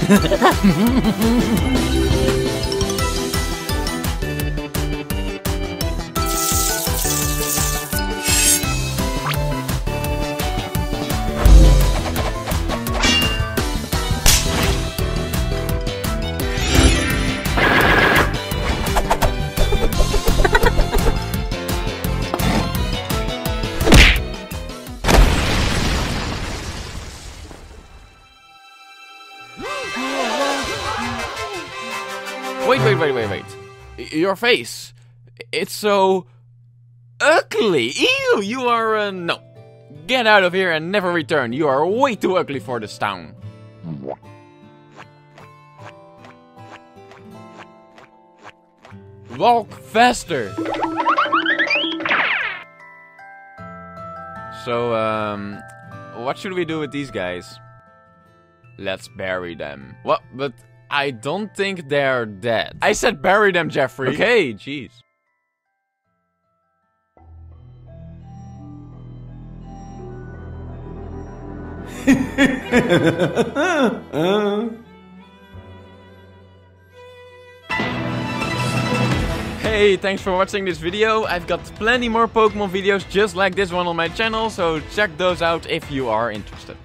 Ha ha ha ha ha ha! Wait, wait, wait, wait, wait. Your face. It's so ugly. Ew, you are uh, no. Get out of here and never return. You are way too ugly for this town. Walk faster. So, um, what should we do with these guys? Let's bury them. What? But I don't think they're dead. I said bury them, Jeffrey. Okay, jeez. Hey, thanks for watching this video. I've got plenty more Pokemon videos just like this one on my channel, so check those out if you are interested.